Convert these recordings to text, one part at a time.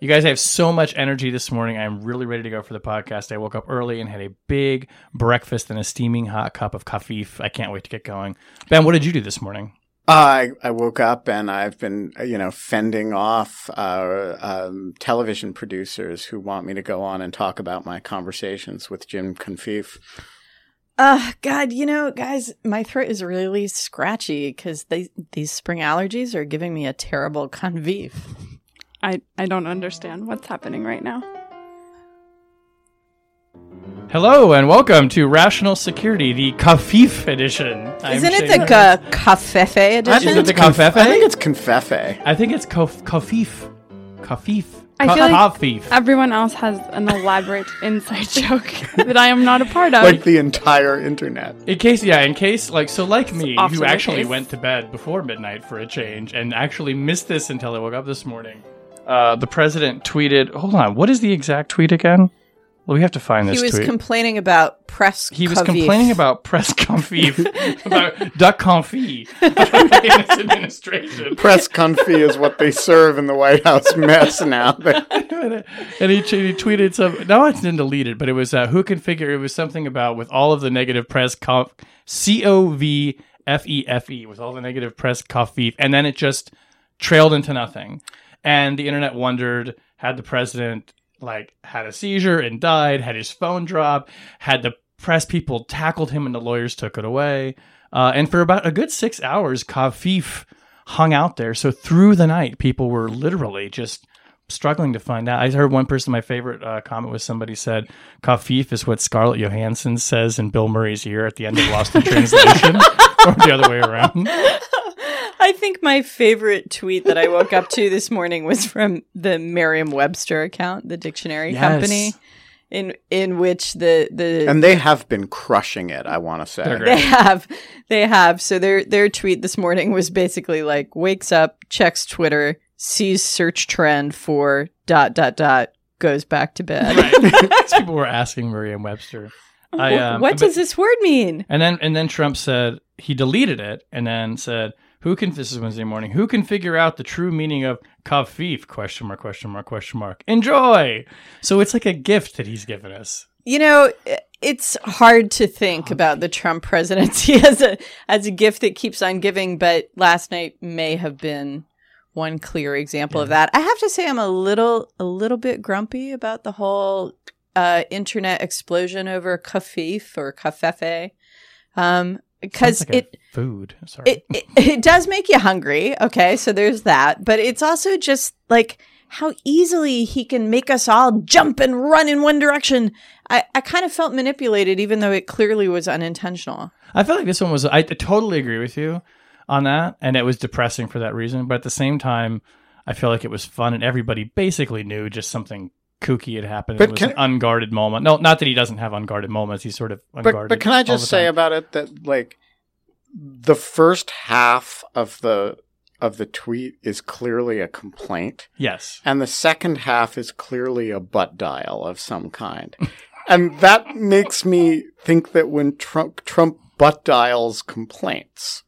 You guys have so much energy this morning. I'm really ready to go for the podcast. I woke up early and had a big breakfast and a steaming hot cup of kafif. I can't wait to get going. Ben, what did you do this morning? I I woke up and I've been you know fending off uh, um, television producers who want me to go on and talk about my conversations with Jim Confif. Uh, God, you know, guys, my throat is really scratchy because these spring allergies are giving me a terrible convive. I, I don't understand what's happening right now. Hello and welcome to Rational Security, the Kafif edition. I'm Isn't it Shane the Harris. ca- cafefe edition? Is it the Conf- Confefe? I think it's Confefe. I think it's kof- Kafif. Kafif. I feel like Kafif. everyone else has an elaborate inside joke that I am not a part of. Like the entire internet. In case, yeah, in case, like, so like me, often who the actually case. went to bed before midnight for a change and actually missed this until I woke up this morning. Uh, the president tweeted, hold on, what is the exact tweet again? Well, we have to find this. He was tweet. complaining about press. he was cavif. complaining about press confit, about duck confit in administration. Press confit is what they serve in the White House mess now. and he, he tweeted some. Now it's been deleted, but it was uh, who can figure. It was something about with all of the negative press conf, C O V F E F E with all the negative press coffee, and then it just trailed into nothing. And the internet wondered: had the president like had a seizure and died? Had his phone dropped? Had the press people tackled him and the lawyers took it away? Uh, and for about a good six hours, Kafif hung out there. So through the night, people were literally just struggling to find out. I heard one person, my favorite uh, comment was somebody said, Kafif is what Scarlett Johansson says in Bill Murray's ear at the end of Lost in Translation, or the other way around. I think my favorite tweet that I woke up to this morning was from the Merriam-Webster account, the dictionary Yes. company, in in which the the and they have been crushing it, I want to say. They're great. they have they have so their their tweet this morning was basically like wakes up checks twitter sees search trend for dot dot dot goes back to bed Right. These people were asking Merriam-Webster. I, um, what but- does this word mean And then and then Trump said he deleted it and then said, "Who can?" This is Wednesday morning. Who can figure out the true meaning of kafif? Question mark? Question mark? Question mark? Enjoy. So it's like a gift that he's given us. you know it's hard to think about the trump presidency as a as a gift that keeps on giving but last night may have been one clear example of that i have to say i'm a little a little bit grumpy about the whole uh, internet explosion over kafif or kafefe um because like it food. Sorry. it, it it does make you hungry. Okay, so there's that, but it's also just like how easily he can make us all jump and run in one direction. I, I kind of felt manipulated, even though it clearly was unintentional. I feel like this one was. I totally agree with you on that, and it was depressing for that reason. But at the same time, I feel like it was fun, and everybody basically knew just something kooky had happened. But it was can- an unguarded moment. No, not that he doesn't have unguarded moments. He's sort of unguarded. But, but can I just say about it that like the first half of the of the tweet is clearly a complaint, yes. and the second half is clearly a butt dial of some kind, and that makes me think that when Trump Trump butt dials complaints,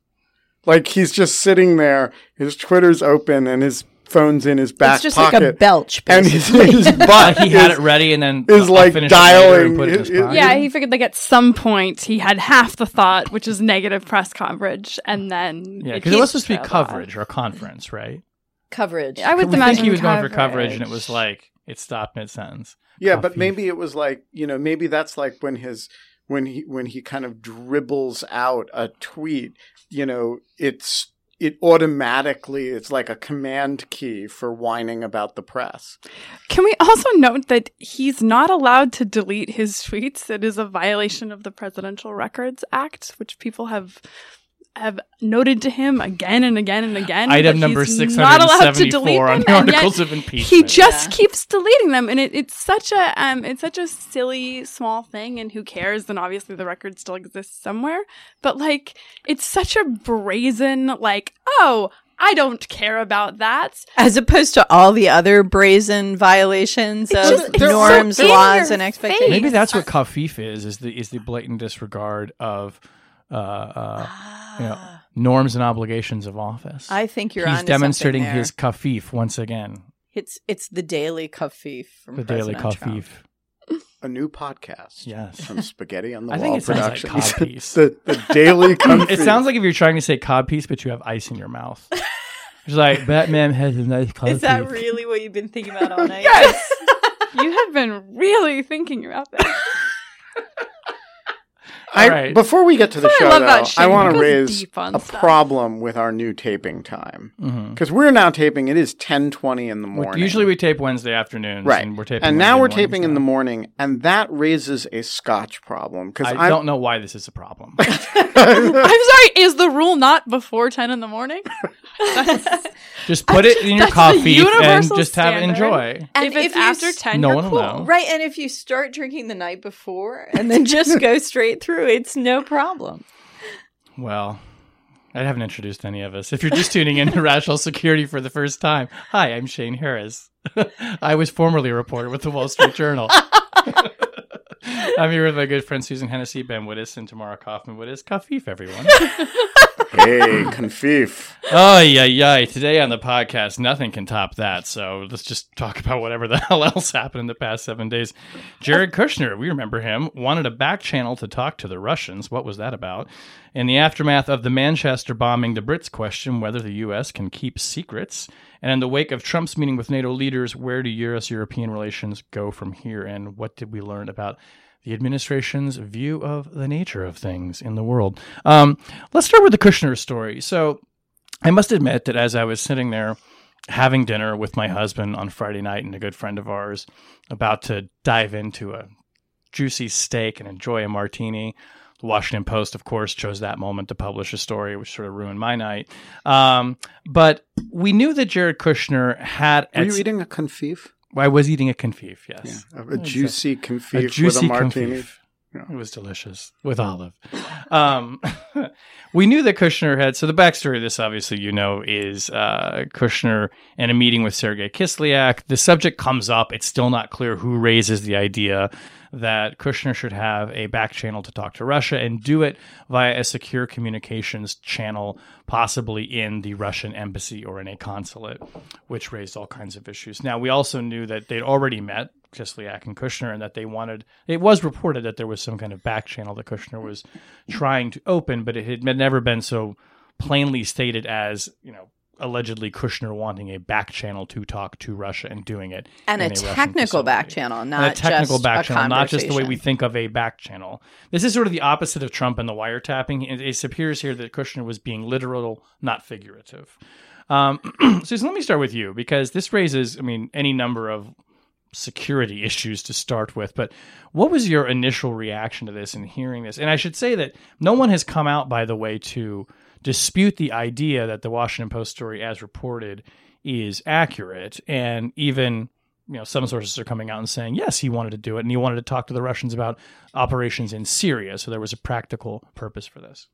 like he's just sitting there, his Twitter's open, and his phone's in his back it's just pocket, like a belch, and his, basically. his butt he had is- it ready, and then is I'll like finish it later dialing- and put it in his it- it- pocket. Yeah, he figured like at some point he had half the thought, which is negative press coverage, and then Yeah, it because it was keeps supposed to be trailed off. coverage or a conference, right? coverage. I would we imagine think he was going for coverage, and it was like it stopped mid sentence. Yeah, but Coffee. maybe it was like you know maybe that's like when his when he when he kind of dribbles out a tweet. You know, it's it automatically it's like a command key for whining about the press. Can we also note that he's not allowed to delete his tweets? It is a violation of the Presidential Records Act, which people have have noted to him again and again and again. Item that number he's six not hundred allowed to delete on them, the articles of impeachment. He just Yeah. keeps deleting them, and it, it's such a um, it's such a silly small thing, and who cares? And obviously, the record still exists somewhere. But like, it's such a brazen like, oh, I don't care about that. As opposed to all the other brazen violations of just- it's so norms, laws, and expectations. Maybe that's what kafif is is the is the blatant disregard of uh, uh, you know, norms and obligations of office. I think you're He's demonstrating there. his kafif once again. It's it's the daily kafif from The daily President Trump. kafif. A new podcast. Yes. From Spaghetti on the I Wall think it sounds like Productions. piece. the, the daily comfy. It sounds like if you're trying to say cod piece, but you have ice in your mouth. It's like Batman has a nice cod Is that really what you've been thinking about all night? Yes, you have been really thinking about this. I, All right. Before we get to the I show, love though, that I want to raise a stuff. problem with our new taping time mm-hmm. because we're now taping. It is ten twenty in the Well, morning. Usually we tape Wednesday afternoons, right, And we're taping, and now Wednesday we're mornings taping in the morning, and that raises a Scotch problem because I don't know why this is a problem. I'm sorry. Is the rule not before ten in the morning? Just put it in your coffee and universal just have standard. enjoy. And if it's if you after ten, No you're one will know. Right, and if you start drinking the night before and then just go straight through, it's no problem. Well, I haven't introduced any of us. If you're just tuning in to Rational Security for the first time, hi, I'm Shane Harris. I was formerly a reporter with the Wall Street Journal. I'm here with my good friend Susan Hennessey, Ben Wittes, and Tamara Cofman Wittes. Kafif, everyone. Hey, confif. Oh, yeah, yeah. Today on the podcast, nothing can top that. So let's just talk about whatever the hell else happened in the past seven days. Jared Kushner, we remember him, wanted a back channel to talk to the Russians. What was that about? In the aftermath of the Manchester bombing, the Brits question whether the U.S. can keep secrets. And in the wake of Trump's meeting with NATO leaders, where do U.S. European relations go from here? And what did we learn about the administration's view of the nature of things in the world. Um, let's start with the Kushner story. So, I must admit that as I was sitting there having dinner with my husband on Friday night and a good friend of ours, about to dive into a juicy steak and enjoy a martini. The Washington Post, of course, chose that moment to publish a story, which sort of ruined my night. Um, but we knew that Jared Kushner had. Were you eating a confif? I was eating a confif, yes A, a juicy confif a with juicy a martini. confit. It was delicious with olive. Um, we knew that Kushner had. So the backstory of this, obviously, you know, is uh, Kushner in a meeting with Sergei Kislyak. The subject comes up. It's still not clear who raises the idea that Kushner should have a back channel to talk to Russia and do it via a secure communications channel, possibly in the Russian embassy or in a consulate, which raised all kinds of issues. Now, we also knew that they'd already met Kislyak and Kushner, and that they wanted. It was reported that there was some kind of back channel that Kushner was trying to open, but it had never been so plainly stated as you know allegedly Kushner wanting a back channel to talk to Russia and doing it And in a technical back channel, And not a technical just back channel, not just the way we think of a back channel. This is sort of the opposite of Trump and the wiretapping. It, it appears here that Kushner was being literal, not figurative. Um, Susan, let me start with you because this raises, I mean, any number of security issues to start with. But what was your initial reaction to this and hearing this? And I should say that no one has come out, by the way, to dispute the idea that the Washington Post story, as reported, is accurate. And even you know some sources are coming out and saying yes, he wanted to do it, and he wanted to talk to the Russians about operations in Syria. So there was a practical purpose for this.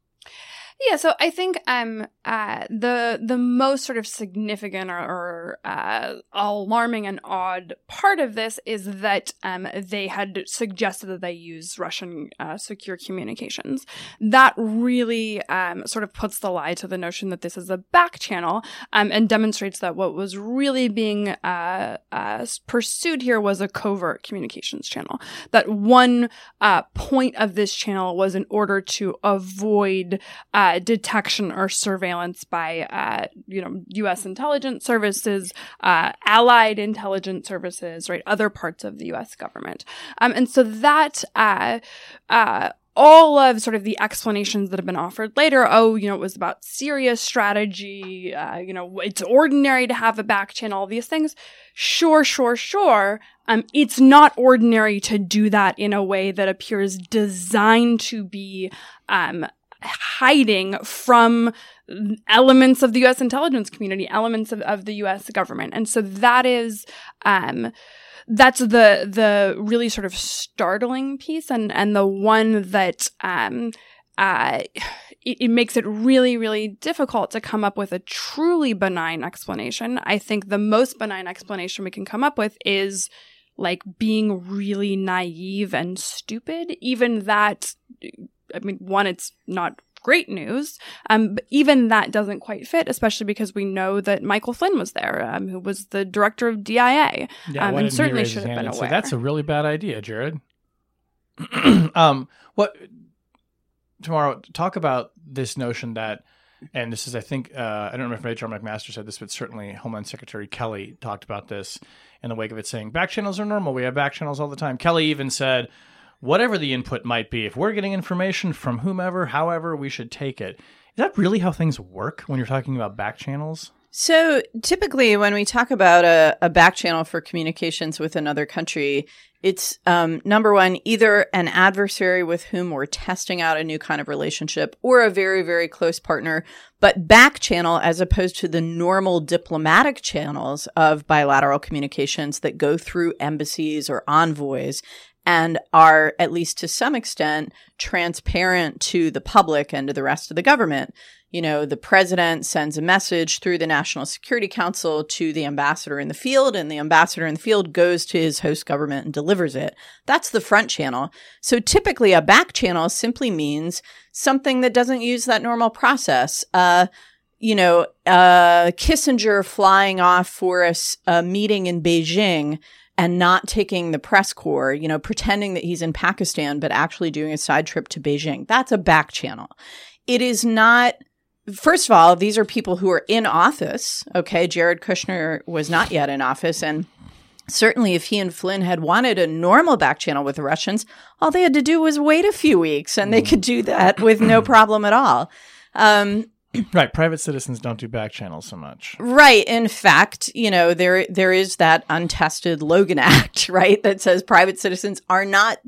Yeah, so I think um uh the the most sort of significant or, or uh, alarming and odd part of this is that um they had suggested that they use Russian uh, secure communications. That really um sort of puts the lie to the notion that this is a back channel um and demonstrates that what was really being uh, uh pursued here was a covert communications channel. That one uh point of this channel was in order to avoid uh, detection or surveillance by, uh, you know, U.S. intelligence services, uh, allied intelligence services, right, other parts of the U.S. government, um, and so that uh, uh, all of sort of the explanations that have been offered later, oh, you know, it was about Syria strategy, uh, you know, it's ordinary to have a back channel, all these things. Sure, sure, sure. Um, it's not ordinary to do that in a way that appears designed to be, um, hiding from elements of the US intelligence community, elements of, of the US government. And so that is, um, that's the the really sort of startling piece and and the one that um uh it, it, makes it really really difficult to come up with a truly benign explanation i think the most benign explanation we can come up with is like being really naive and stupid even that i mean one it's not great news. Um, but even that doesn't quite fit, especially because we know that Michael Flynn was there, um, who was the director of DIA, yeah, um, and certainly should have been aware. That's a really bad idea, Jared. um, what Tamara? Talk about this notion that, and this is, I think, uh, I don't remember if H.R. McMaster said this, but certainly Homeland Secretary Kelly talked about this in the wake of it, saying back channels are normal. We have back channels all the time. Kelly even said whatever the input might be, if we're getting information from whomever, however, we should take it. Is that really how things work when you're talking about back channels? So typically, when we talk about a, a back channel for communications with another country, it's um, number one, either an adversary with whom we're testing out a new kind of relationship or a very, very close partner, but back channel as opposed to the normal diplomatic channels of bilateral communications that go through embassies or envoys and are, at least to some extent, transparent to the public and to the rest of the government. You know, the president sends a message through the National Security Council to the ambassador in the field, and the ambassador in the field goes to his host government and delivers it. That's the front channel. So typically, a back channel simply means something that doesn't use that normal process. Uh, you know, uh, Kissinger flying off for a, a meeting in Beijing and not taking the press corps, you know, pretending that he's in Pakistan, but actually doing a side trip to Beijing. That's a back channel. It is not, first of all, these are people who are in office. Okay. Jared Kushner was not yet in office. And certainly if he and Flynn had wanted a normal back channel with the Russians, all they had to do was wait a few weeks and they could do that with no problem at all. Um, right private citizens don't do back channels so much. Right in fact you know there there is that untested logan act right that says private citizens are not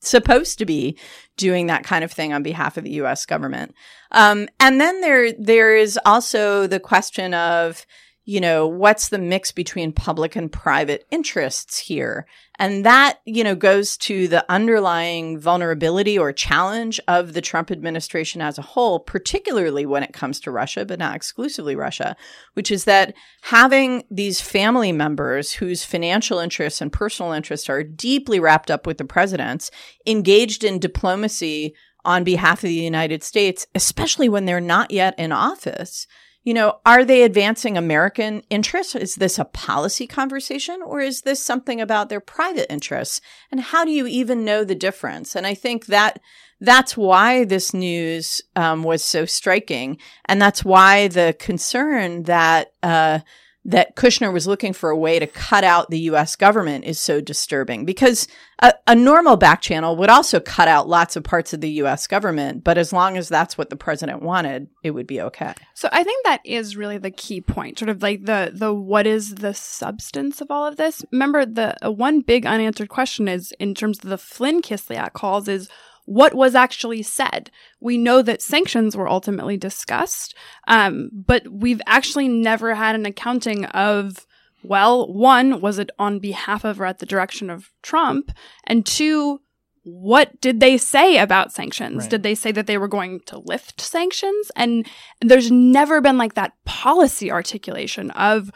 supposed to be doing that kind of thing on behalf of the us government. Um, and then there there is also the question of you know, what's the mix between public and private interests here? And that, you know, goes to the underlying vulnerability or challenge of the Trump administration as a whole, particularly when it comes to Russia, but not exclusively Russia, which is that having these family members whose financial interests and personal interests are deeply wrapped up with the president's engaged in diplomacy on behalf of the United States, especially when they're not yet in office, you know, are they advancing American interests? Is this a policy conversation or is this something about their private interests? And how do you even know the difference? And I think that that's why this news um, was so striking. And that's why the concern that, uh, that Kushner was looking for a way to cut out the US government is so disturbing because a, a, normal back channel would also cut out lots of parts of the US government, but as long as that's what the president wanted, it would be okay. So I think that is really the key point, sort of like the the what is the substance of all of this? Remember the uh, one big unanswered question is in terms of the Flynn Kislyak calls is what was actually said. We know that sanctions were ultimately discussed, um, but we've actually never had an accounting of, well, one, was it on behalf of or at the direction of Trump? And two, what did they say about sanctions? Right. Did they say that they were going to lift sanctions? And there's never been like that policy articulation of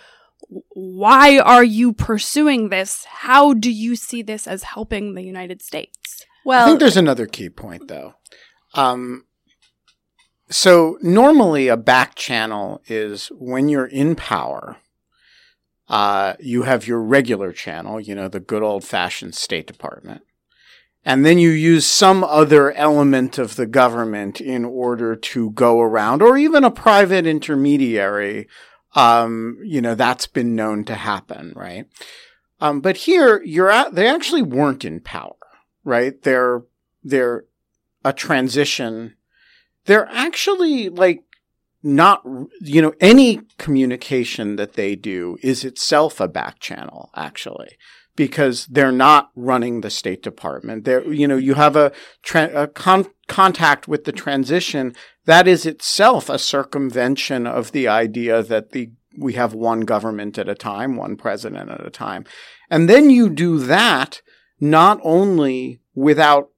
why are you pursuing this? How do you see this as helping the United States? Well, I think there's another key point though. Um, so normally a back channel is when you're in power, uh, you have your regular channel, you know, the good old fashioned State Department. And then you use some other element of the government in order to go around, or even a private intermediary. Um, you know, that's been known to happen, right? Um, but here you're at, they actually weren't in power right? They're they're a transition, they're actually like not, you know, any communication that they do is itself a back channel, actually, because they're not running the State Department. They're, you know, you have a, tra- a con- contact with the transition that is itself a circumvention of the idea that the we have one government at a time, one president at a time. And then you do that not only without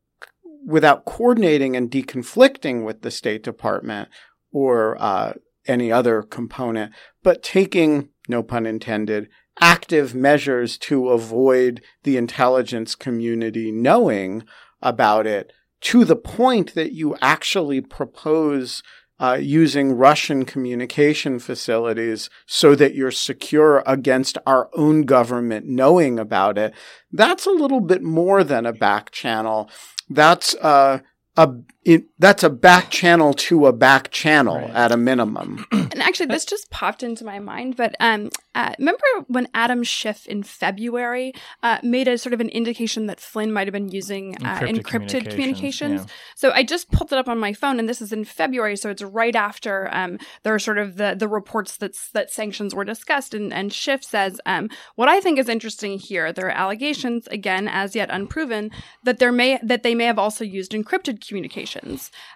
without coordinating and deconflicting with the State Department or uh, any other component, but taking, no pun intended, active measures to avoid the intelligence community knowing about it to the point that you actually propose uh, using Russian communication facilities so that you're secure against our own government knowing about it. That's a little bit more than a back channel. That's uh, a it, that's a back channel to a back channel right. at a minimum. and actually, this just popped into my mind. But um, uh, remember when Adam Schiff in February uh, made a sort of an indication that Flynn might have been using uh, encrypted, encrypted, communications? communications? Yeah. So I just pulled it up on my phone, and this is in February, so it's right after um, there are sort of the the reports that that sanctions were discussed. And, and Schiff says, um, what I think is interesting here, there are allegations, again as yet unproven, that there may that they may have also used encrypted communications.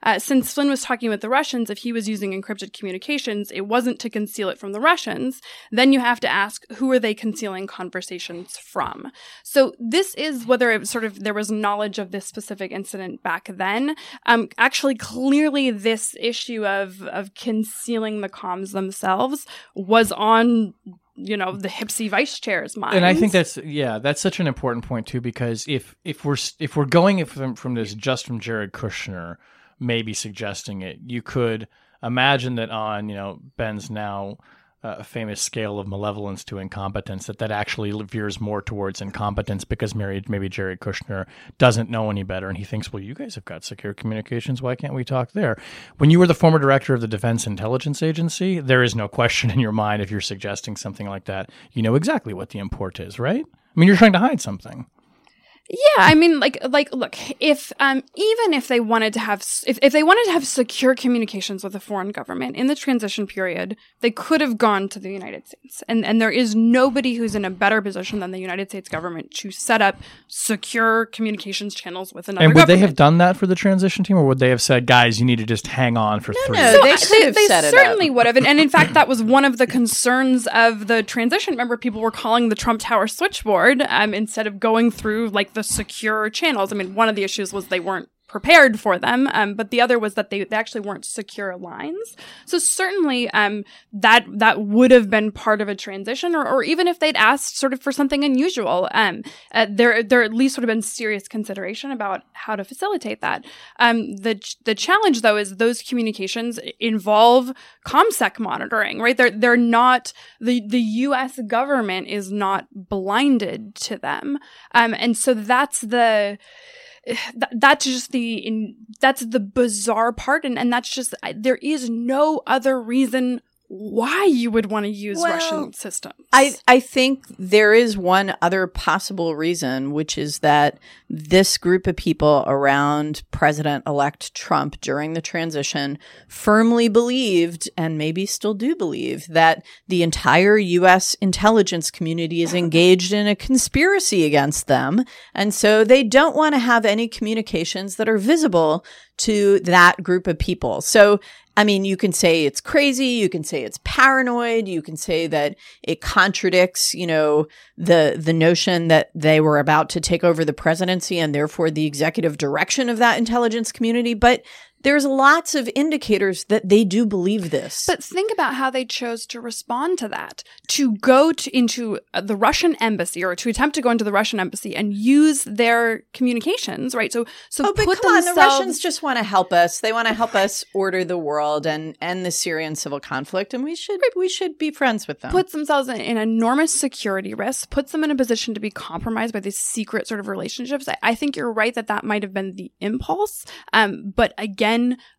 Uh, since Flynn was talking with the Russians, if he was using encrypted communications, it wasn't to conceal it from the Russians. Then you have to ask, who are they concealing conversations from? So this is whether it sort of there was knowledge of this specific incident back then. Um, actually, clearly, this issue of of concealing the comms themselves was on you know the HPSCI vice chair's mind and i think that's yeah that's such an important point too because if if we're if we're going from, from this just from jared kushner maybe suggesting it. You could imagine that on, you know, Ben's now uh, famous scale of malevolence to incompetence, that that actually veers more towards incompetence because Mary, maybe Jared Kushner doesn't know any better. And he thinks, well, you guys have got secure communications. Why can't we talk there? When you were the former director of the Defense Intelligence Agency, there is no question in your mind if you're suggesting something like that. You know exactly what the import is, right? I mean, you're trying to hide something. Yeah, I mean, like, like, look, if, um, even if they wanted to have, if, if they wanted to have secure communications with a foreign government in the transition period, they could have gone to the United States. And, and there is nobody who's in a better position than the United States government to set up secure communications channels with another And would government. they have done that for the transition team, or would they have said, guys, you need to just hang on for no, three no, years? they, so they, they, they certainly would have. And, and in fact, that was one of the concerns of the transition. Remember, people were calling the Trump Tower switchboard um, instead of going through like the secure channels. I mean, one of the issues was they weren't prepared for them, um, but the other was that they, they actually weren't secure lines. So certainly, um, that that would have been part of a transition, or, or even if they'd asked sort of for something unusual, um, uh, there there at least would have been serious consideration about how to facilitate that. Um, the the challenge though is those communications involve comsec monitoring, right? They're they're not the the U.S. government is not blinded to them, um, and so that's the that's just the in, that's the bizarre part and, and that's just there is no other reason why you would want to use Well, Russian systems. I, I think there is one other possible reason, which is that this group of people around President elect Trump during the transition firmly believed, and maybe still do believe, that the entire U.S. intelligence community is engaged in a conspiracy against them. And so they don't want to have any communications that are visible to that group of people. So I mean, you can say it's crazy. You can say it's paranoid. You can say that it contradicts, you know, the, the notion that they were about to take over the presidency and therefore the executive direction of that intelligence community. But there's lots of indicators that they do believe this. But think about how they chose to respond to that. To go to, into uh, the Russian embassy or to attempt to go into the Russian embassy and use their communications, right? So, so Oh, but put come on, the Russians just want to help us. They want to help us order the world and end the Syrian civil conflict, and we should we should be friends with them. puts themselves in, in enormous security risk, puts them in a position to be compromised by these secret sort of relationships. I, I think you're right that that might have been the impulse. Um, but again,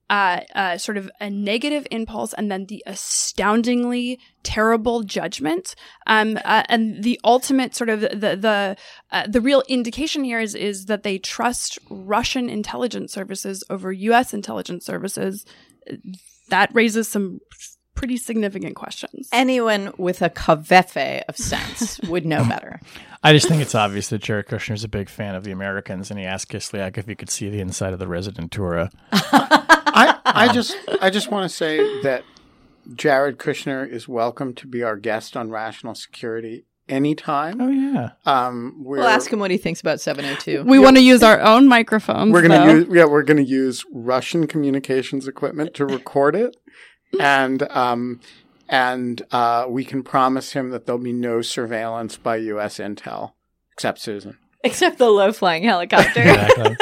uh, uh, sort of a negative impulse and then the astoundingly terrible judgment. Um, uh, and the ultimate sort of the the uh, the real indication here is is that they trust Russian intelligence services over U.S. intelligence services. That raises some pretty significant questions. Anyone with a covfefe of sense would know better. I just think it's obvious that Jared Kushner is a big fan of the Americans, and he asked Kislyak if he could see the inside of the Residentura. I, I just I just want to say that Jared Kushner is welcome to be our guest on Rational Security anytime. Oh yeah, Um, we're, We'll ask him what he thinks about 702. we want to use our own microphones. We're gonna though. use yeah we're gonna use Russian communications equipment to record it, and um, and uh, we can promise him that there'll be no surveillance by U.S. intel except Susan. Except the low flying helicopter. exactly.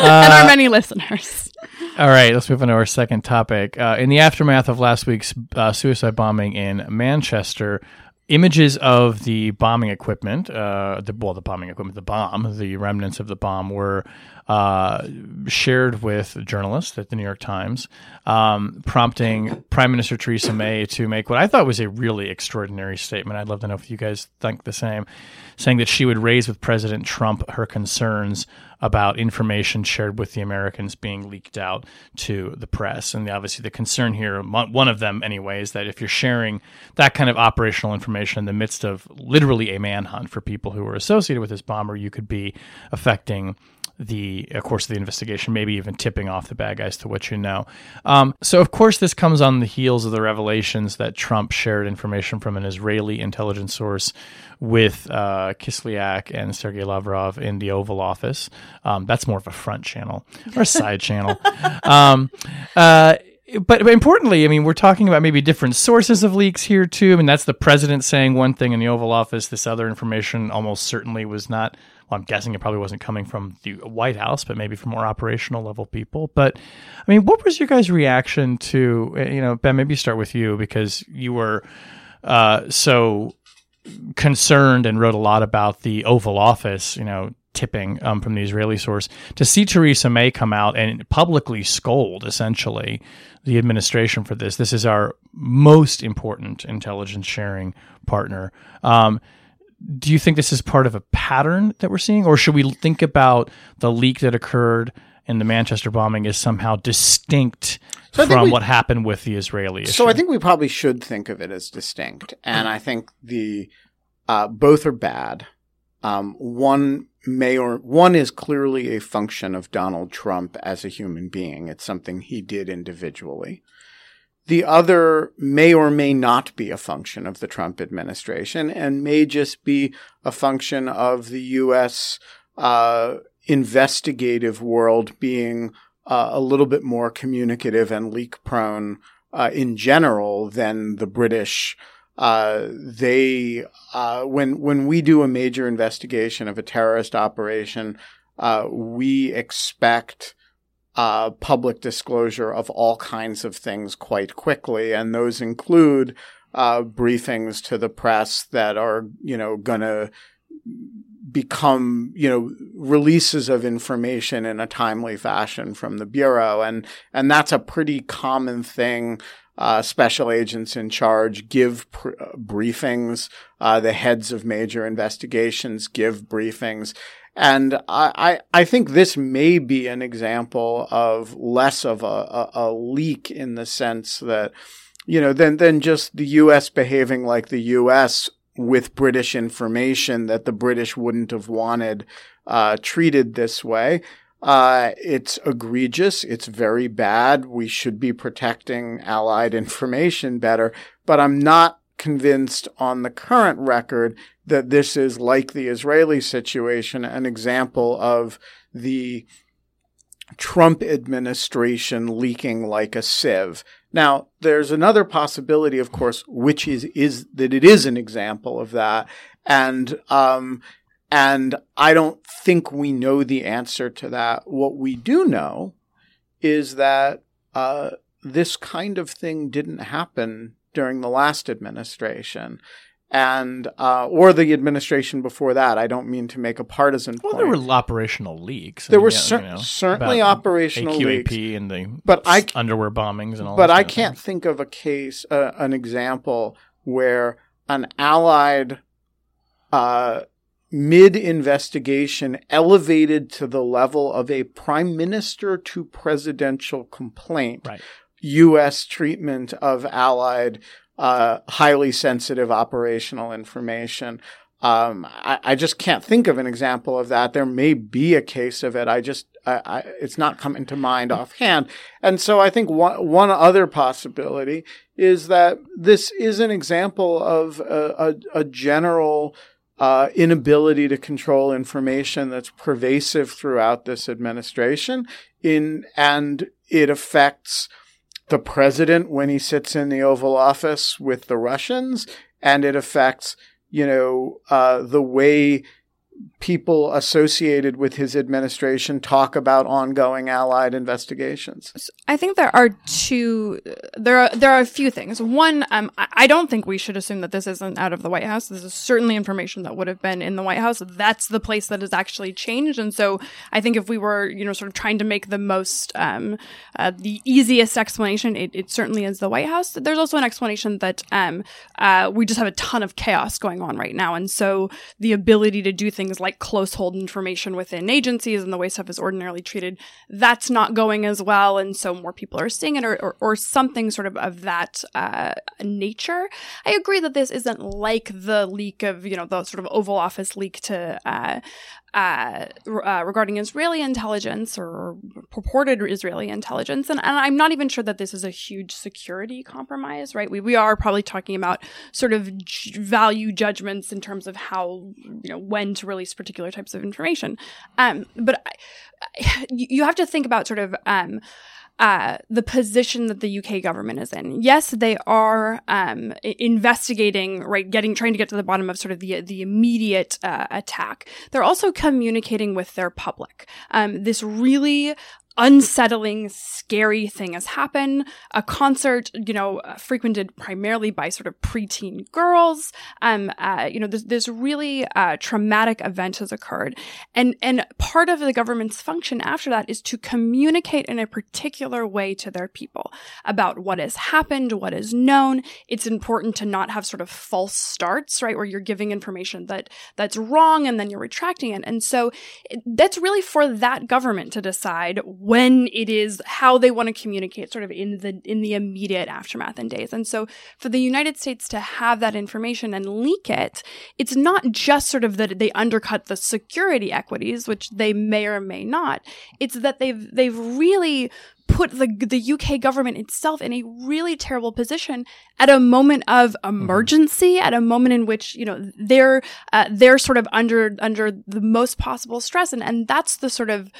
and Uh, our many listeners. All right, let's move on to our second topic. Uh, in the aftermath of last week's uh, suicide bombing in Manchester, images of the bombing equipment, uh, the well, the bombing equipment, the bomb, the remnants of the bomb, were uh, shared with journalists at the New York Times, um, prompting Prime Minister Theresa May to make what I thought was a really extraordinary statement. I'd love to know if you guys think the same, saying that she would raise with President Trump her concerns about information shared with the Americans being leaked out to the press. And obviously, the concern here, one of them anyway, is that if you're sharing that kind of operational information in the midst of literally a manhunt for people who are associated with this bomber, you could be affecting the course of the investigation, maybe even tipping off the bad guys to what you know. Um, so of course this comes on the heels of the revelations that Trump shared information from an Israeli intelligence source with uh, Kislyak and Sergei Lavrov in the Oval Office. Um, that's more of a front channel or a side channel. Um, uh, but, but importantly, I mean, we're talking about maybe different sources of leaks here too. I mean, that's the president saying one thing in the Oval Office. This other information almost certainly was not. Well, I'm guessing it probably wasn't coming from the White House, but maybe from more operational level people. But I mean, what was your guys' reaction to? uh, You know, Ben, maybe start with you because you were uh, so concerned and wrote a lot about the Oval Office. You know, tipping um, from the Israeli source to see Theresa May come out and publicly scold essentially the administration for this. This is our most important intelligence sharing partner. Um, do you think this is part of a pattern that we're seeing, or should we think about the leak that occurred in the Manchester bombing as somehow distinct So from we- what happened with the Israeli issue? So I think we probably should think of it as distinct, and I think the uh, both are bad. Um, one may or one is clearly a function of Donald Trump as a human being. It's something he did individually. The other may or may not be a function of the Trump administration and may just be a function of the U.S. Uh, investigative world being uh, a little bit more communicative and leak prone uh, in general than the British. Uh, they uh, when when we do a major investigation of a terrorist operation, uh, we expect uh, public disclosure of all kinds of things quite quickly, and those include uh, briefings to the press that are you know going to become you know releases of information in a timely fashion from the bureau. And and that's a pretty common thing uh, special agents in charge give pr- uh, briefings. Uh, the heads of major investigations give briefings and I, I, think this may be an example of less of a, a, a leak in the sense that you know than than just the US behaving like the US with British information that the British wouldn't have wanted uh, treated this way. Uh, it's egregious. It's very bad. We should be protecting Allied information better. But I'm not convinced on the current record that this is like the Israeli situation, an example of the Trump administration leaking like a sieve. Now, there's another possibility, of course, which is, is that it is an example of that. And, um, and I don't think we know the answer to that. What we do know is that, uh, this kind of thing didn't happen during the last administration. and uh, or the administration before that. I don't mean to make a partisan Well, point. there were operational leaks. There I mean, were cer- you know, certainly operational AQAP leaks. and the But I- underwear bombings and all. but I can't thing. think of a case, uh, an example where an allied uh, mid investigation elevated to the level of a prime minister to presidential complaint. Right. U.S. treatment of allied uh, highly sensitive operational information. Um, I, I just can't think of an example of that. There may be a case of it. I just, I, I, it's not coming to mind offhand. And so I think one, one other possibility is that this is an example of a, a, a general uh, inability to control information that's pervasive throughout this administration in, and it affects the president when he sits in the Oval Office with the Russians, and it affects, you know, uh, the way people associated with his administration talk about ongoing Allied investigations. I think there are two. There are there are a few things. One, um, I don't think we should assume that this isn't out of the White House. This is certainly information that would have been in the White House. That's the place that has actually changed. And so, I think if we were, you know, sort of trying to make the most, um, uh, the easiest explanation, it, it certainly is the White House. There's also an explanation that um, uh, we just have a ton of chaos going on right now, and so the ability to do things like close hold information within agencies and the way stuff is ordinarily treated, that's not going as well. And so more people are seeing it or, or, or something sort of of that uh, nature. I agree that this isn't like the leak of, you know, the sort of Oval Office leak to, uh, uh, uh, regarding Israeli intelligence or purported Israeli intelligence. And, and I'm not even sure that this is a huge security compromise, right? We, we are probably talking about sort of j- value judgments in terms of how, you know, when to release particular types of information. Um, but I, you have to think about sort of, um, uh, the position that the UK government is in. Yes, they are um, investigating, right, getting trying to get to the bottom of sort of the the immediate uh, attack. They're also communicating with their public. Um, this really unsettling, scary thing has happened. A concert, you know, uh, frequented primarily by sort of preteen girls. Um, uh, you know, this, this really uh, traumatic event has occurred, and and part of the government's function after that is to communicate in a particular way to their people about what has happened, what is known. It's important to not have sort of false starts, right, where you're giving information that that's wrong and then you're retracting it. And so that's really for that government to decide when it is how they want to communicate sort of in the in the immediate aftermath and days. And so for the United States to have that information and leak it, it's not just sort of that they undercut the security equities, which they may or may not. It's that they've they've really put the the UK government itself in a really terrible position at a moment of emergency, at a moment in which you know they're uh, they're sort of under under the most possible stress, and and that's the sort of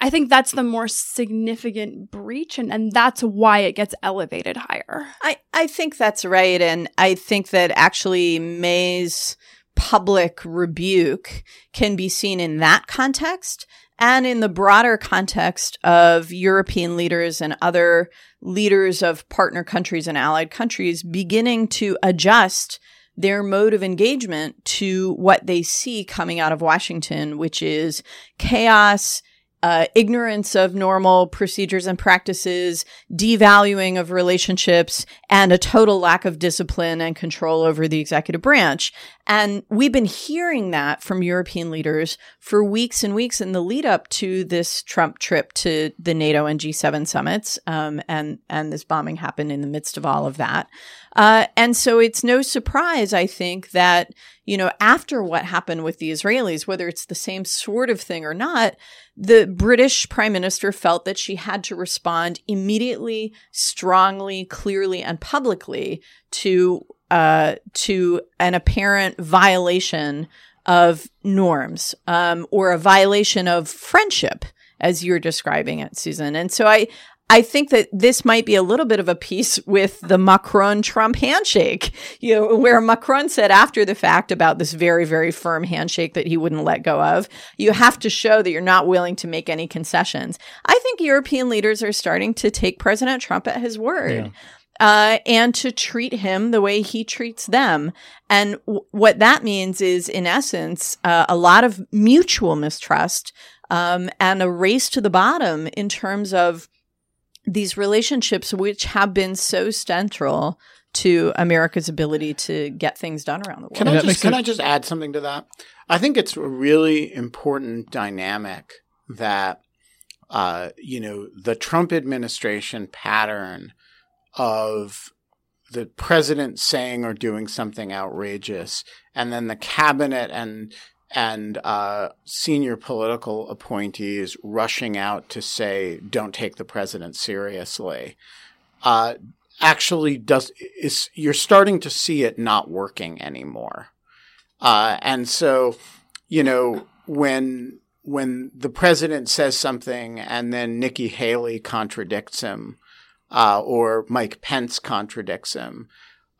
I think that's the more significant breach, and and that's why it gets elevated higher. I, I think that's right. And I think that actually May's public rebuke can be seen in that context and in the broader context of European leaders and other leaders of partner countries and allied countries beginning to adjust their mode of engagement to what they see coming out of Washington, which is chaos, uh, ignorance of normal procedures and practices, devaluing of relationships, and a total lack of discipline and control over the executive branch. And we've been hearing that from European leaders for weeks and weeks in the lead up to this Trump trip to the NATO and G7 summits. Um, and, and this bombing happened in the midst of all of that. Uh, and so it's no surprise, I think, that, you know, after what happened with the Israelis, whether it's the same sort of thing or not, the British prime minister felt that she had to respond immediately, strongly, clearly, and publicly to uh, to an apparent violation of norms um, or a violation of friendship, as you're describing it, Susan. And so I. I think that this might be a little bit of a piece with the Macron Trump handshake, you know, where Macron said after the fact about this very, very firm handshake that he wouldn't let go of, you have to show that you're not willing to make any concessions. I think European leaders are starting to take President Trump at his word. Yeah. Uh, and to treat him the way he treats them. And w- what that means is, in essence, uh, a lot of mutual mistrust um, and a race to the bottom in terms of these relationships, which have been so central to America's ability to get things done around the world. Can I just can I just add something to that? I think it's a really important dynamic that uh, you know the Trump administration pattern of the president saying or doing something outrageous, and then the cabinet and and uh, senior political appointees rushing out to say, "Don't take the president seriously." Uh, actually, does is you're starting to see it not working anymore. Uh, and so, you know, when when the president says something and then Nikki Haley contradicts him, uh, or Mike Pence contradicts him,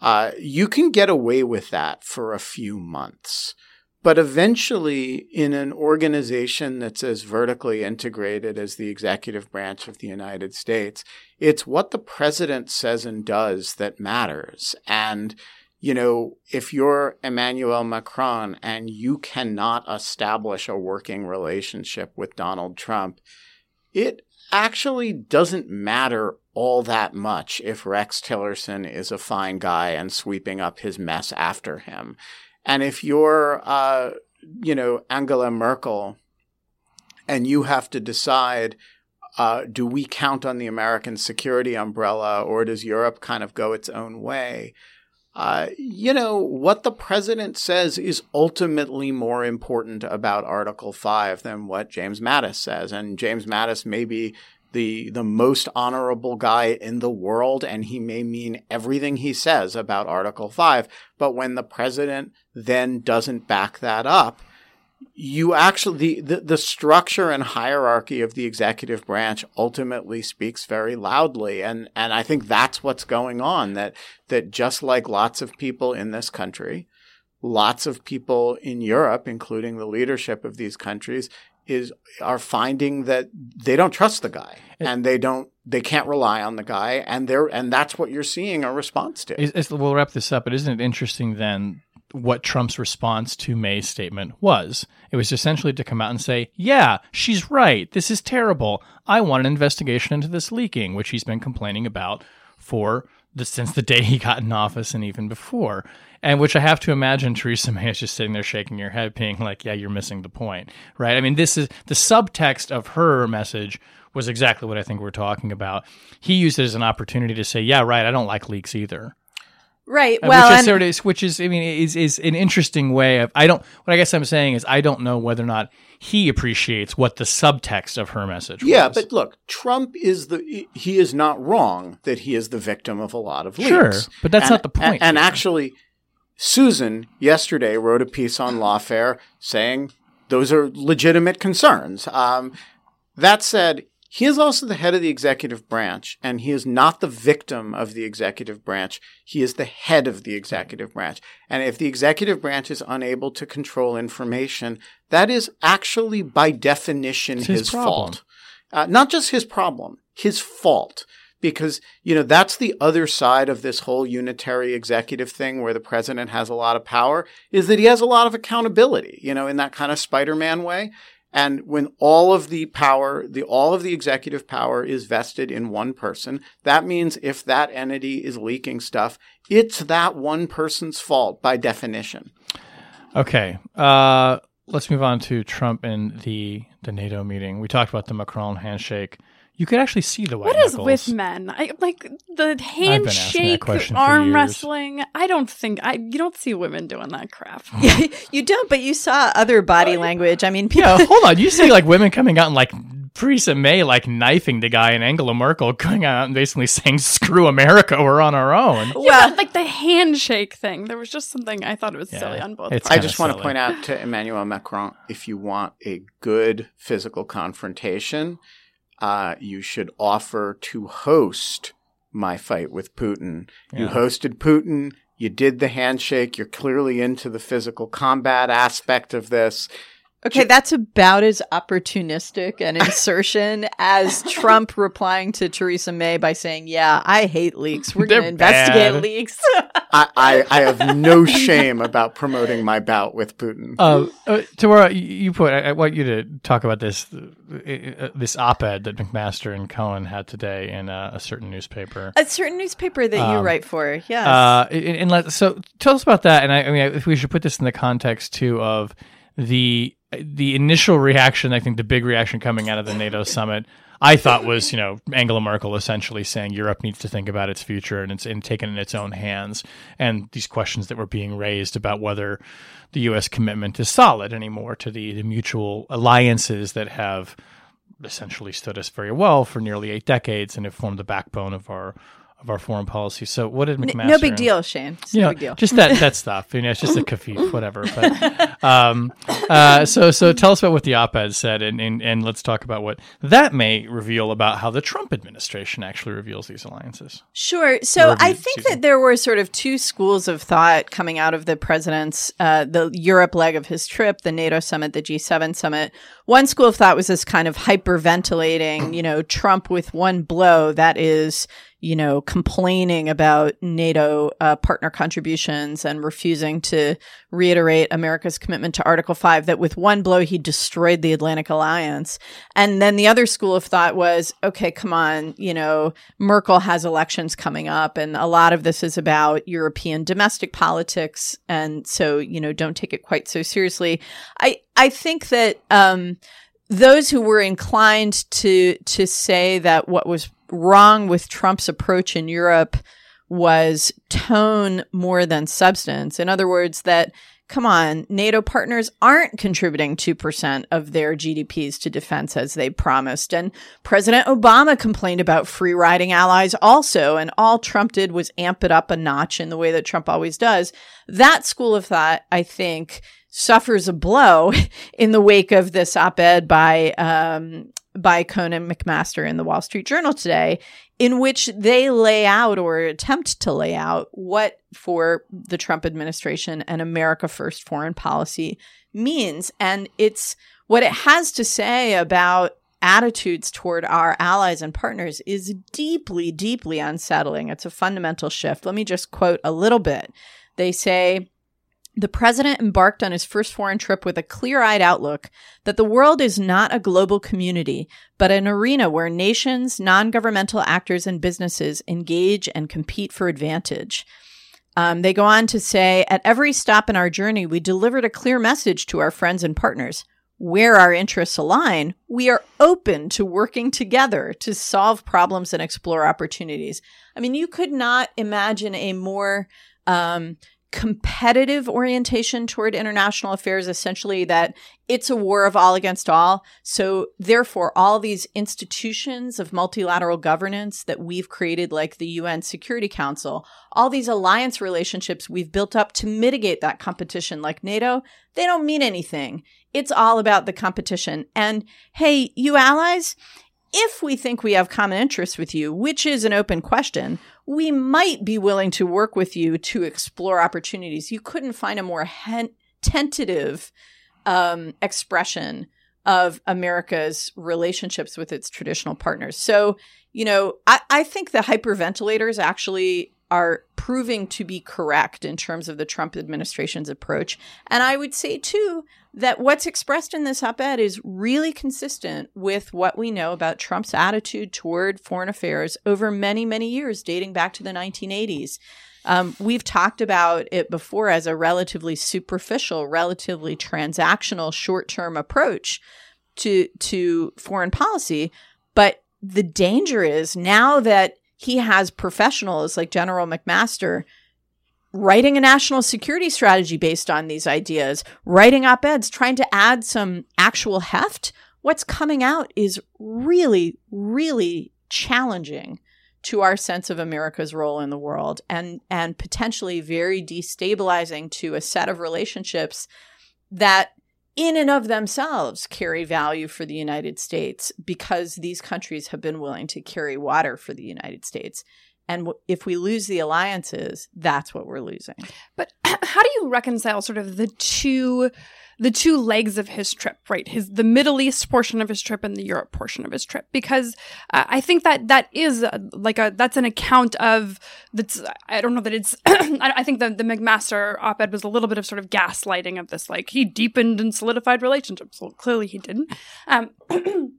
uh, you can get away with that for a few months. But eventually, in an organization that's as vertically integrated as the executive branch of the United States, it's what the president says and does that matters. And you know, if you're Emmanuel Macron and you cannot establish a working relationship with Donald Trump, it actually doesn't matter all that much if Rex Tillerson is a fine guy and sweeping up his mess after him. And if you're, uh, you know, Angela Merkel and you have to decide uh, do we count on the American security umbrella or does Europe kind of go its own way? Uh, you know, what the president says is ultimately more important about Article 5 than what James Mattis says. And James Mattis may be the, the most honorable guy in the world, and he may mean everything he says about Article 5. But when the president then doesn't back that up, you actually the, the, the structure and hierarchy of the executive branch ultimately speaks very loudly and and I think that's what's going on that that just like lots of people in this country lots of people in Europe including the leadership of these countries is are finding that they don't trust the guy and they don't they can't rely on the guy and they're and that's what you're seeing a response to Is, is, we'll wrap this up, but isn't it interesting then what Trump's response to May's statement was? It was essentially to come out and say, yeah, she's right. This is terrible. I want an investigation into this leaking, which he's been complaining about for since the day he got in office and even before. And which I have to imagine Theresa May is just sitting there shaking her head, being like, yeah, you're missing the point, right? I mean, this is the subtext of her message was exactly what I think we're talking about. He used it as an opportunity to say, yeah, right, I don't like leaks either. Right. Uh, Well, which is and- sort of which is I mean is is an interesting way of I don't what I guess I'm saying is I don't know whether or not he appreciates what the subtext of her message Yeah, was. but look, Trump is the he is not wrong that he is the victim of a lot of leaks. Sure, but that's And- not the point And, and actually, Susan yesterday wrote a piece on Lawfare saying those are legitimate concerns. Um, that said, he is also the head of the executive branch, and he is not the victim of the executive branch. He is the head of the executive branch. And if the executive branch is unable to control information, that is actually by definition his, his fault. Uh, not just his problem, his fault. Because, you know, that's the other side of this whole unitary executive thing where the president has a lot of power is that he has a lot of accountability, you know, in that kind of Spider-Man way. And when all of the power, the all of the executive power is vested in one person, that means if that entity is leaking stuff, it's that one person's fault by definition. Okay. Uh, let's move on to Trump and the the NATO meeting. We talked about the Macron handshake. You could actually see the white What is knuckles. with men? I like the handshake, arm wrestling. I don't think I. You don't see women doing that crap. Yeah, you don't, but you saw other body language. I mean, people. Yeah, hold on. You see like women coming out and like Theresa May like knifing the guy and Angela Merkel going out and basically saying "Screw America, we're on our own." Yeah, Well- like the handshake thing. There was just something I thought it was Yeah, silly on both. it's I parts. kinda just want to point out to Emmanuel Macron if you want a good physical confrontation, uh, you should offer to host my fight with Putin. You hosted Putin, you did the handshake, you're clearly into the physical combat aspect of this. Okay, that's about as opportunistic an insertion as Trump replying to Theresa May by saying, "Yeah, I hate leaks. We're going to investigate bad." leaks." I, I, I have no shame about promoting my bout with Putin. Uh, uh, Tamara, you- you put. I, I want you to talk about this uh, uh, this op-ed that McMaster and Cohn had today in uh, a certain newspaper. A certain newspaper that you Um, write for, yes. Uh, and, and let, so tell us about that. And I, I mean, if we should put this in the context too of the the initial reaction, I think the big reaction coming out of the NATO summit, I thought was you know Angela Merkel essentially saying Europe needs to think about its future and it's and take it in its own hands. And these questions that were being raised about whether the U.S. commitment is solid anymore to the, the mutual alliances that have essentially stood us very well for nearly eight decades and have formed the backbone of our of our foreign policy. So what did McMaster? no big deal, Shane. It's you no know, big deal. just that that stuff. You know, it's just a kafif, whatever. But um, uh, so so tell us about what the op-ed said, and, and and let's talk about what that may reveal about how the Trump administration actually reveals these alliances. Sure. So Review, I think that there were sort of two schools of thought coming out of the president's, uh, the Europe leg of his trip, the NATO summit, the G7 summit. One school of thought was this kind of hyperventilating, you know, Trump with one blow that is, you know, complaining about NATO uh, partner contributions and refusing to reiterate America's commitment to Article 5, that with one blow, he destroyed the Atlantic Alliance. And then the other school of thought was, okay, come on, you know, Merkel has elections coming up, and a lot of this is about European domestic politics. And so, you know, don't take it quite so seriously. I, I think that, um, those who were inclined to to say that what was wrong with Trump's approach in Europe was tone more than substance. In other words, that come on, NATO partners aren't contributing 2% of their GDPs to defense as they promised. And President Obama complained about free riding allies also. And all Trump did was amp it up a notch in the way that Trump always does. That school of thought, I think, suffers a blow in the wake of this op-ed by um, by Cohn and McMaster in the Wall Street Journal today, in which they lay out or attempt to lay out what for the Trump administration and America First foreign policy means, and it's what it has to say about attitudes toward our allies and partners is deeply, deeply unsettling. It's a fundamental shift. Let me just quote a little bit. They say. The president embarked on his first foreign trip with a clear eyed outlook that the world is not a global community, but an arena where nations, non governmental actors, and businesses engage and compete for advantage. Um, they go on to say At every stop in our journey, we delivered a clear message to our friends and partners. Where our interests align, we are open to working together to solve problems and explore opportunities. I mean, you could not imagine a more um, competitive orientation toward international affairs, essentially that it's a war of all against all. So therefore, all these institutions of multilateral governance that we've created, like the UN Security Council, all these alliance relationships we've built up to mitigate that competition, like NATO, they don't mean anything. It's all about the competition. And hey, you allies, if we think we have common interests with you, which is an open question, we might be willing to work with you to explore opportunities. You couldn't find a more tentative um, expression of America's relationships with its traditional partners. So, you know, I, I think the hyperventilators actually are proving to be correct in terms of the Trump administration's approach. And I would say, too, that what's expressed in this op ed is really consistent with what we know about Trump's attitude toward foreign affairs over many, many years, dating back to the 1980s. Um, we've talked about it before as a relatively superficial, relatively transactional, short term approach to, to foreign policy. But the danger is now that he has professionals like General McMaster writing a national security strategy based on these ideas, writing op eds, trying to add some actual heft. What's coming out is really, really challenging to our sense of America's role in the world and, and potentially very destabilizing to a set of relationships that in and of themselves carry value for the United States because these countries have been willing to carry water for the United States. And if we lose the alliances, that's what we're losing. But how do you reconcile sort of the two the two legs of his trip, right? His the Middle East portion of his trip and the Europe portion of his trip, because uh, I think that that is uh, like a that's an account of that's I don't know that it's I, I think the the McMaster op-ed was a little bit of sort of gaslighting of this like he deepened and solidified relationships. Well, clearly he didn't. Um,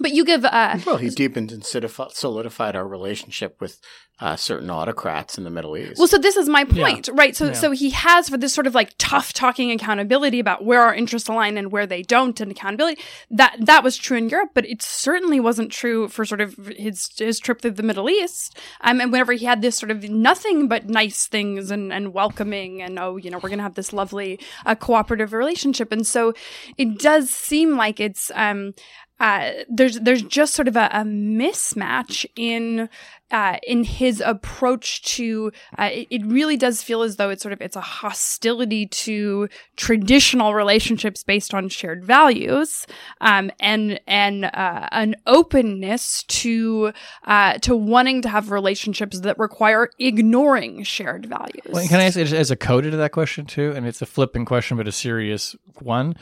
but you give uh, Well, he deepened and solidified our relationship with uh, certain autocrats in the Middle East. Well, so this is my point, right? So, Yeah. so he has for this sort of like tough talking accountability about where our interests align and where they don't, and accountability. That that was true in Europe, but it certainly wasn't true for sort of his his trip through the Middle East. Um, and whenever he had this sort of nothing but nice things and and welcoming, and oh, you know, we're gonna have this lovely uh, cooperative relationship, and so it does seem like it's um. Uh, there's there's just sort of a, a mismatch in uh, in his approach to uh, it, it really does feel as though it's sort of it's a hostility to traditional relationships based on shared values um, and and uh, an openness to uh, to wanting to have relationships that require ignoring shared values. Well, can I ask as a coda to that question too? And it's a flipping question, but a serious one.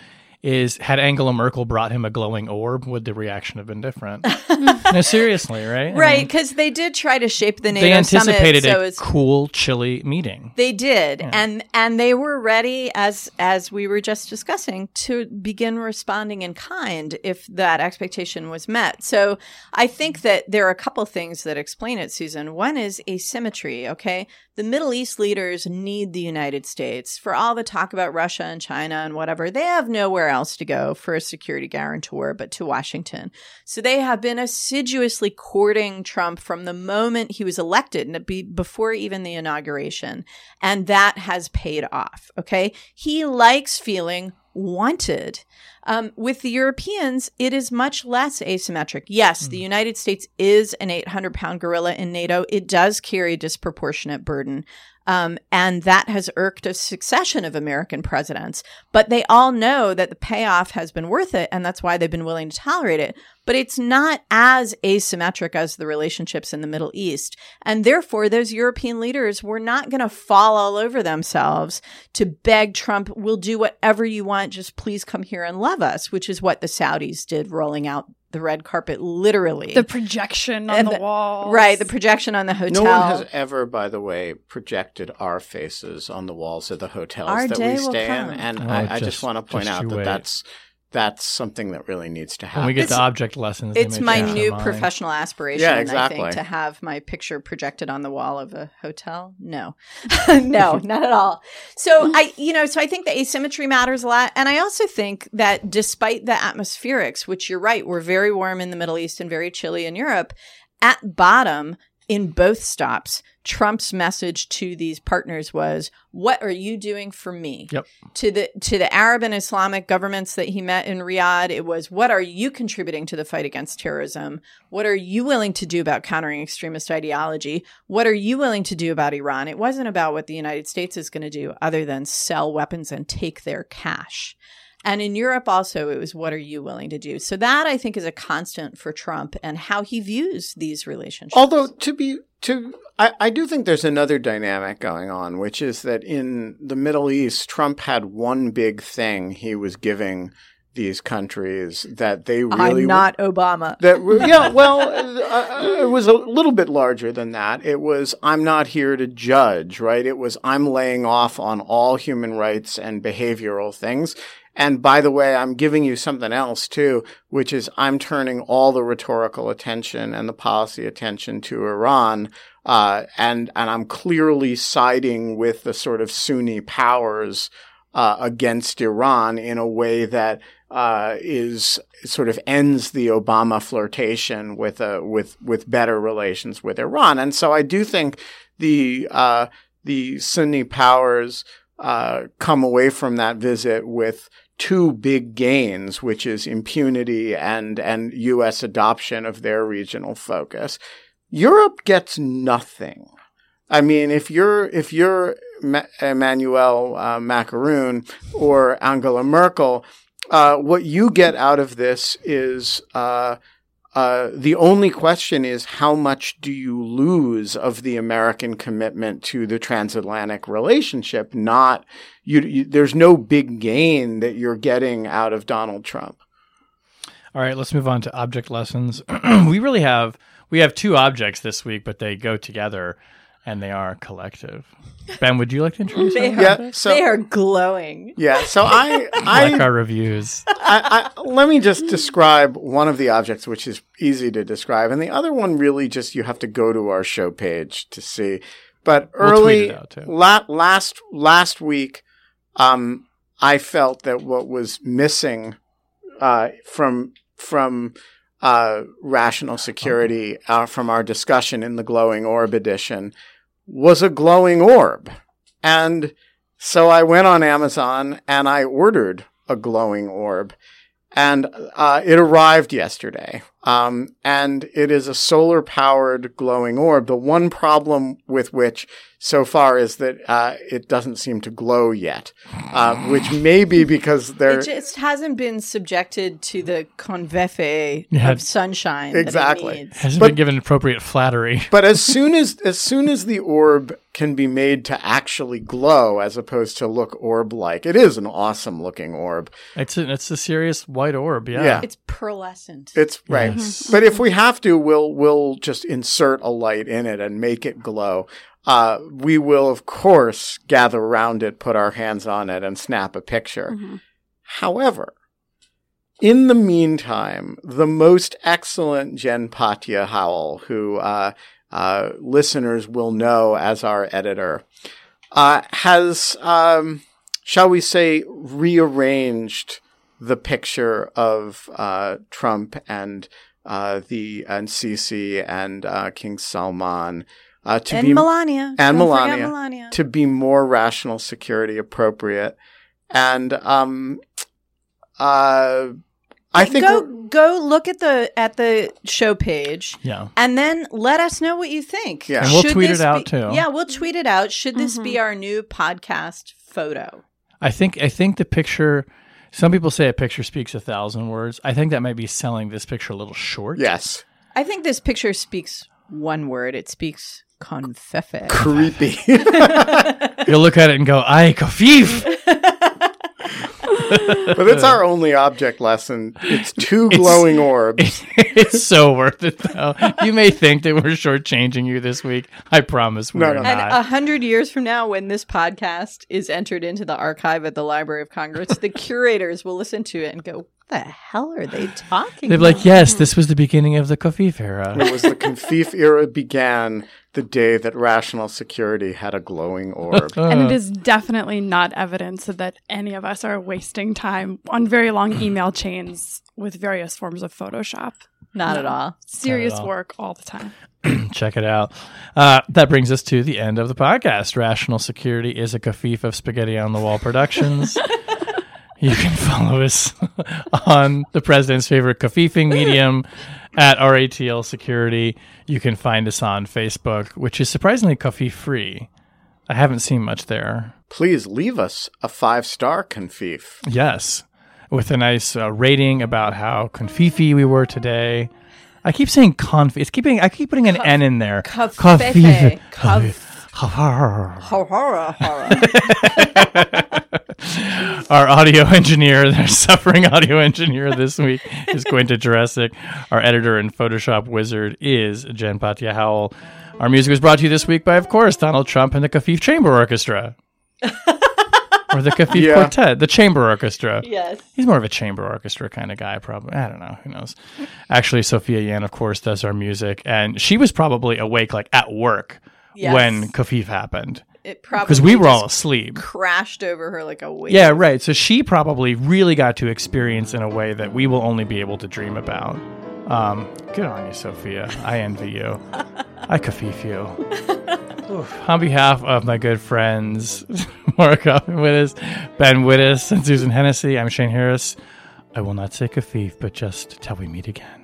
Is had Angela Merkel brought him a glowing orb, would the reaction have been different? no, seriously, right? I Right, mean, because they did try to shape the NATO they anticipated summit, so a it's cool, chilly meeting. They did, and and they were ready, as as we were just discussing, to begin responding in kind if that expectation was met. So I think that there are a couple things that explain it, Susan. One is asymmetry. Okay, the Middle East leaders need the United States for all the talk about Russia and China and whatever. They have nowhere else to go for a security guarantor but to Washington. So they have been assiduously courting Trump from the moment he was elected and be, before even the inauguration. And that has paid off. Okay. He likes feeling wanted. Um, with the Europeans, it is much less asymmetric. Yes, the United States is an 800 pound gorilla in NATO. It does carry a disproportionate burden. Um, and that has irked a succession of American presidents. But they all know that the payoff has been worth it, and that's why they've been willing to tolerate it. But it's not as asymmetric as the relationships in the Middle East. And therefore, those European leaders were not going to fall all over themselves to beg Trump, we'll do whatever you want, just please come here and love us, which is what the Saudis did, rolling out the red carpet literally. the projection on And the the- wall, right, the projection on the hotel. no one has ever, by the way, projected our faces on the walls of the hotels Our that we will stay in, and Oh, I, I just- just want to point out that wait. that's that's something that really needs to happen. When we get It's- to object lessons, It's my new mind. professional aspiration, Yeah, I exactly. think, to have my picture projected on the wall of a hotel. No, no, not at all. So I, you know, so I think the asymmetry matters a lot. And I also think that despite the atmospherics, which you're right, we're very warm in the Middle East and very chilly in Europe, at bottom, in both stops, Trump's message to these partners was, "What are you doing for me?" Yep. To the to the Arab and Islamic governments that he met in Riyadh, it was, "What are you contributing to the fight against terrorism? What are you willing to do about countering extremist ideology? What are you willing to do about Iran?" It wasn't about what the United States is going to do other than sell weapons and take their cash. And in Europe also, it was, what are you willing to do? So that I think is a constant for Trump and how he views these relationships. Although to be to I, I do think there's another dynamic going on, which is that in the Middle East, Trump had one big thing he was giving these countries that they really I'm not Obama. that yeah well uh, it was a little bit larger than that it was i'm not here to judge right it was i'm laying off on all human rights and behavioral things and by the way i'm giving you something else too which is i'm turning all the rhetorical attention and the policy attention to iran uh, and and i'm clearly siding with the sort of sunni powers uh, against Iran in a way that uh, is sort of ends the Obama flirtation with a with with better relations with Iran, and so I do think the uh, the Sunni powers uh, come away from that visit with two big gains, which is impunity and and U.S. adoption of their regional focus. Europe gets nothing. I mean, if you're if you're Ma- Emmanuel uh, Macron or Angela Merkel, uh, what you get out of this is uh, uh, the only question is how much do you lose of the American commitment to the transatlantic relationship? Not you, you. There's no big gain that you're getting out of Donald Trump. All right, let's move on to object lessons. we really have we have two objects this week, but they go together and they are collective. Ben, would you like to introduce They are, Yeah, so- they are glowing. Yeah. So I, I like our reviews? I, I, let me just describe one of the objects, which is easy to describe, and the other one really just you have to go to our show page to see. But We'll tweet early it out, too. la- last last week, um, I felt that what was missing uh, from from uh, rational security uh, from our discussion in the glowing orb edition was a glowing orb, and so I went on Amazon and I ordered a glowing orb, and uh, it arrived yesterday. Um, and it is a solar powered glowing orb. The one problem with which so far is that uh, it doesn't seem to glow yet, uh, which may be because there. It just hasn't been subjected to the convefe Yeah. of sunshine. that it Exactly. needs. Hasn't But- been given appropriate flattery. but as soon as as soon as the orb can be made to actually glow as opposed to look orb like, it is an awesome looking orb. It's a, it's a serious white orb. Yeah. Yeah. It's pearlescent. It's right. Yes. But if we have to, we'll we'll just insert a light in it and make it glow. Uh, we will, of course, gather around it, put our hands on it, and snap a picture. However, in the meantime, the most excellent Jen Patja Howell, who uh, uh, listeners will know as our editor, uh, has, um, shall we say, rearranged the picture of uh, Trump and uh, the and Sisi and uh, King Salman uh, to and be Melania. and Don't Melania, Melania. to be more rational security appropriate. And um, uh, I think go go look at the at the show page Yeah. and then let us know what you think. Yeah. And we'll Should tweet it out, be- too. Yeah, we'll tweet it out. Should this be our new podcast photo? I think I think the picture. Some people say a picture speaks a thousand words. I think that might be selling this picture a little short. yes, I think this picture speaks one word. It speaks confefe. creepy. You'll look at it and go, "Ay, kafif." but it's our only object lesson. It's two glowing orbs. it's so worth it, though. You may think that we're shortchanging you this week. I promise we're No, no. And not. a hundred years from now, when this podcast is entered into the archive at the Library of Congress, the curators will listen to it and go, "What the hell are they talking?" They'd be like, "Yes, this was the beginning of the kafif era." It was the Confif era began the day that rational security had a glowing orb. And it is definitely not evidence that any of us are wasting time on very long email chains with various forms of Photoshop. Not at all. Serious all. work all the time. Check it out. Uh, that brings us to the end of the podcast. Rational Security is a kafif of Spaghetti on the Wall Productions. you can follow us on the president's favorite kafifing medium at RATL Security. You can find us on Facebook, which is surprisingly kafif free. I haven't seen much there. Please leave us a five star Confif. Yes, with a nice uh, rating about how confifi we were today. I keep saying conf. It's keeping. I keep putting an N in there. Confefe. Confifi. Horror, horror. Our audio engineer, their suffering audio engineer this week is Quinta Jurecic. Our editor and Photoshop wizard is Jen Patja Howell. Our music was brought to you this week by, of course, Donald Trump and the Kafif Chamber Orchestra. or the Kafif Yeah. Quartet, the Chamber Orchestra. yes. He's more of a chamber orchestra kind of guy, probably. I don't know. Who knows? Actually, Sophia Yan, of course, does our music, and she was probably awake, like at work, Yes. when Kafif happened, It probably because we were all asleep. crashed over her like a wave. Yeah, right. So she probably really got to experience in a way that we will only be able to dream about. Um, good on you, Sophia. I envy you. I kafif you. Oof. On behalf of my good friends, Mark Wittes, Ben Wittes, and Susan Hennessey, I'm Shane Harris. I will not say kafif, but just till we meet again.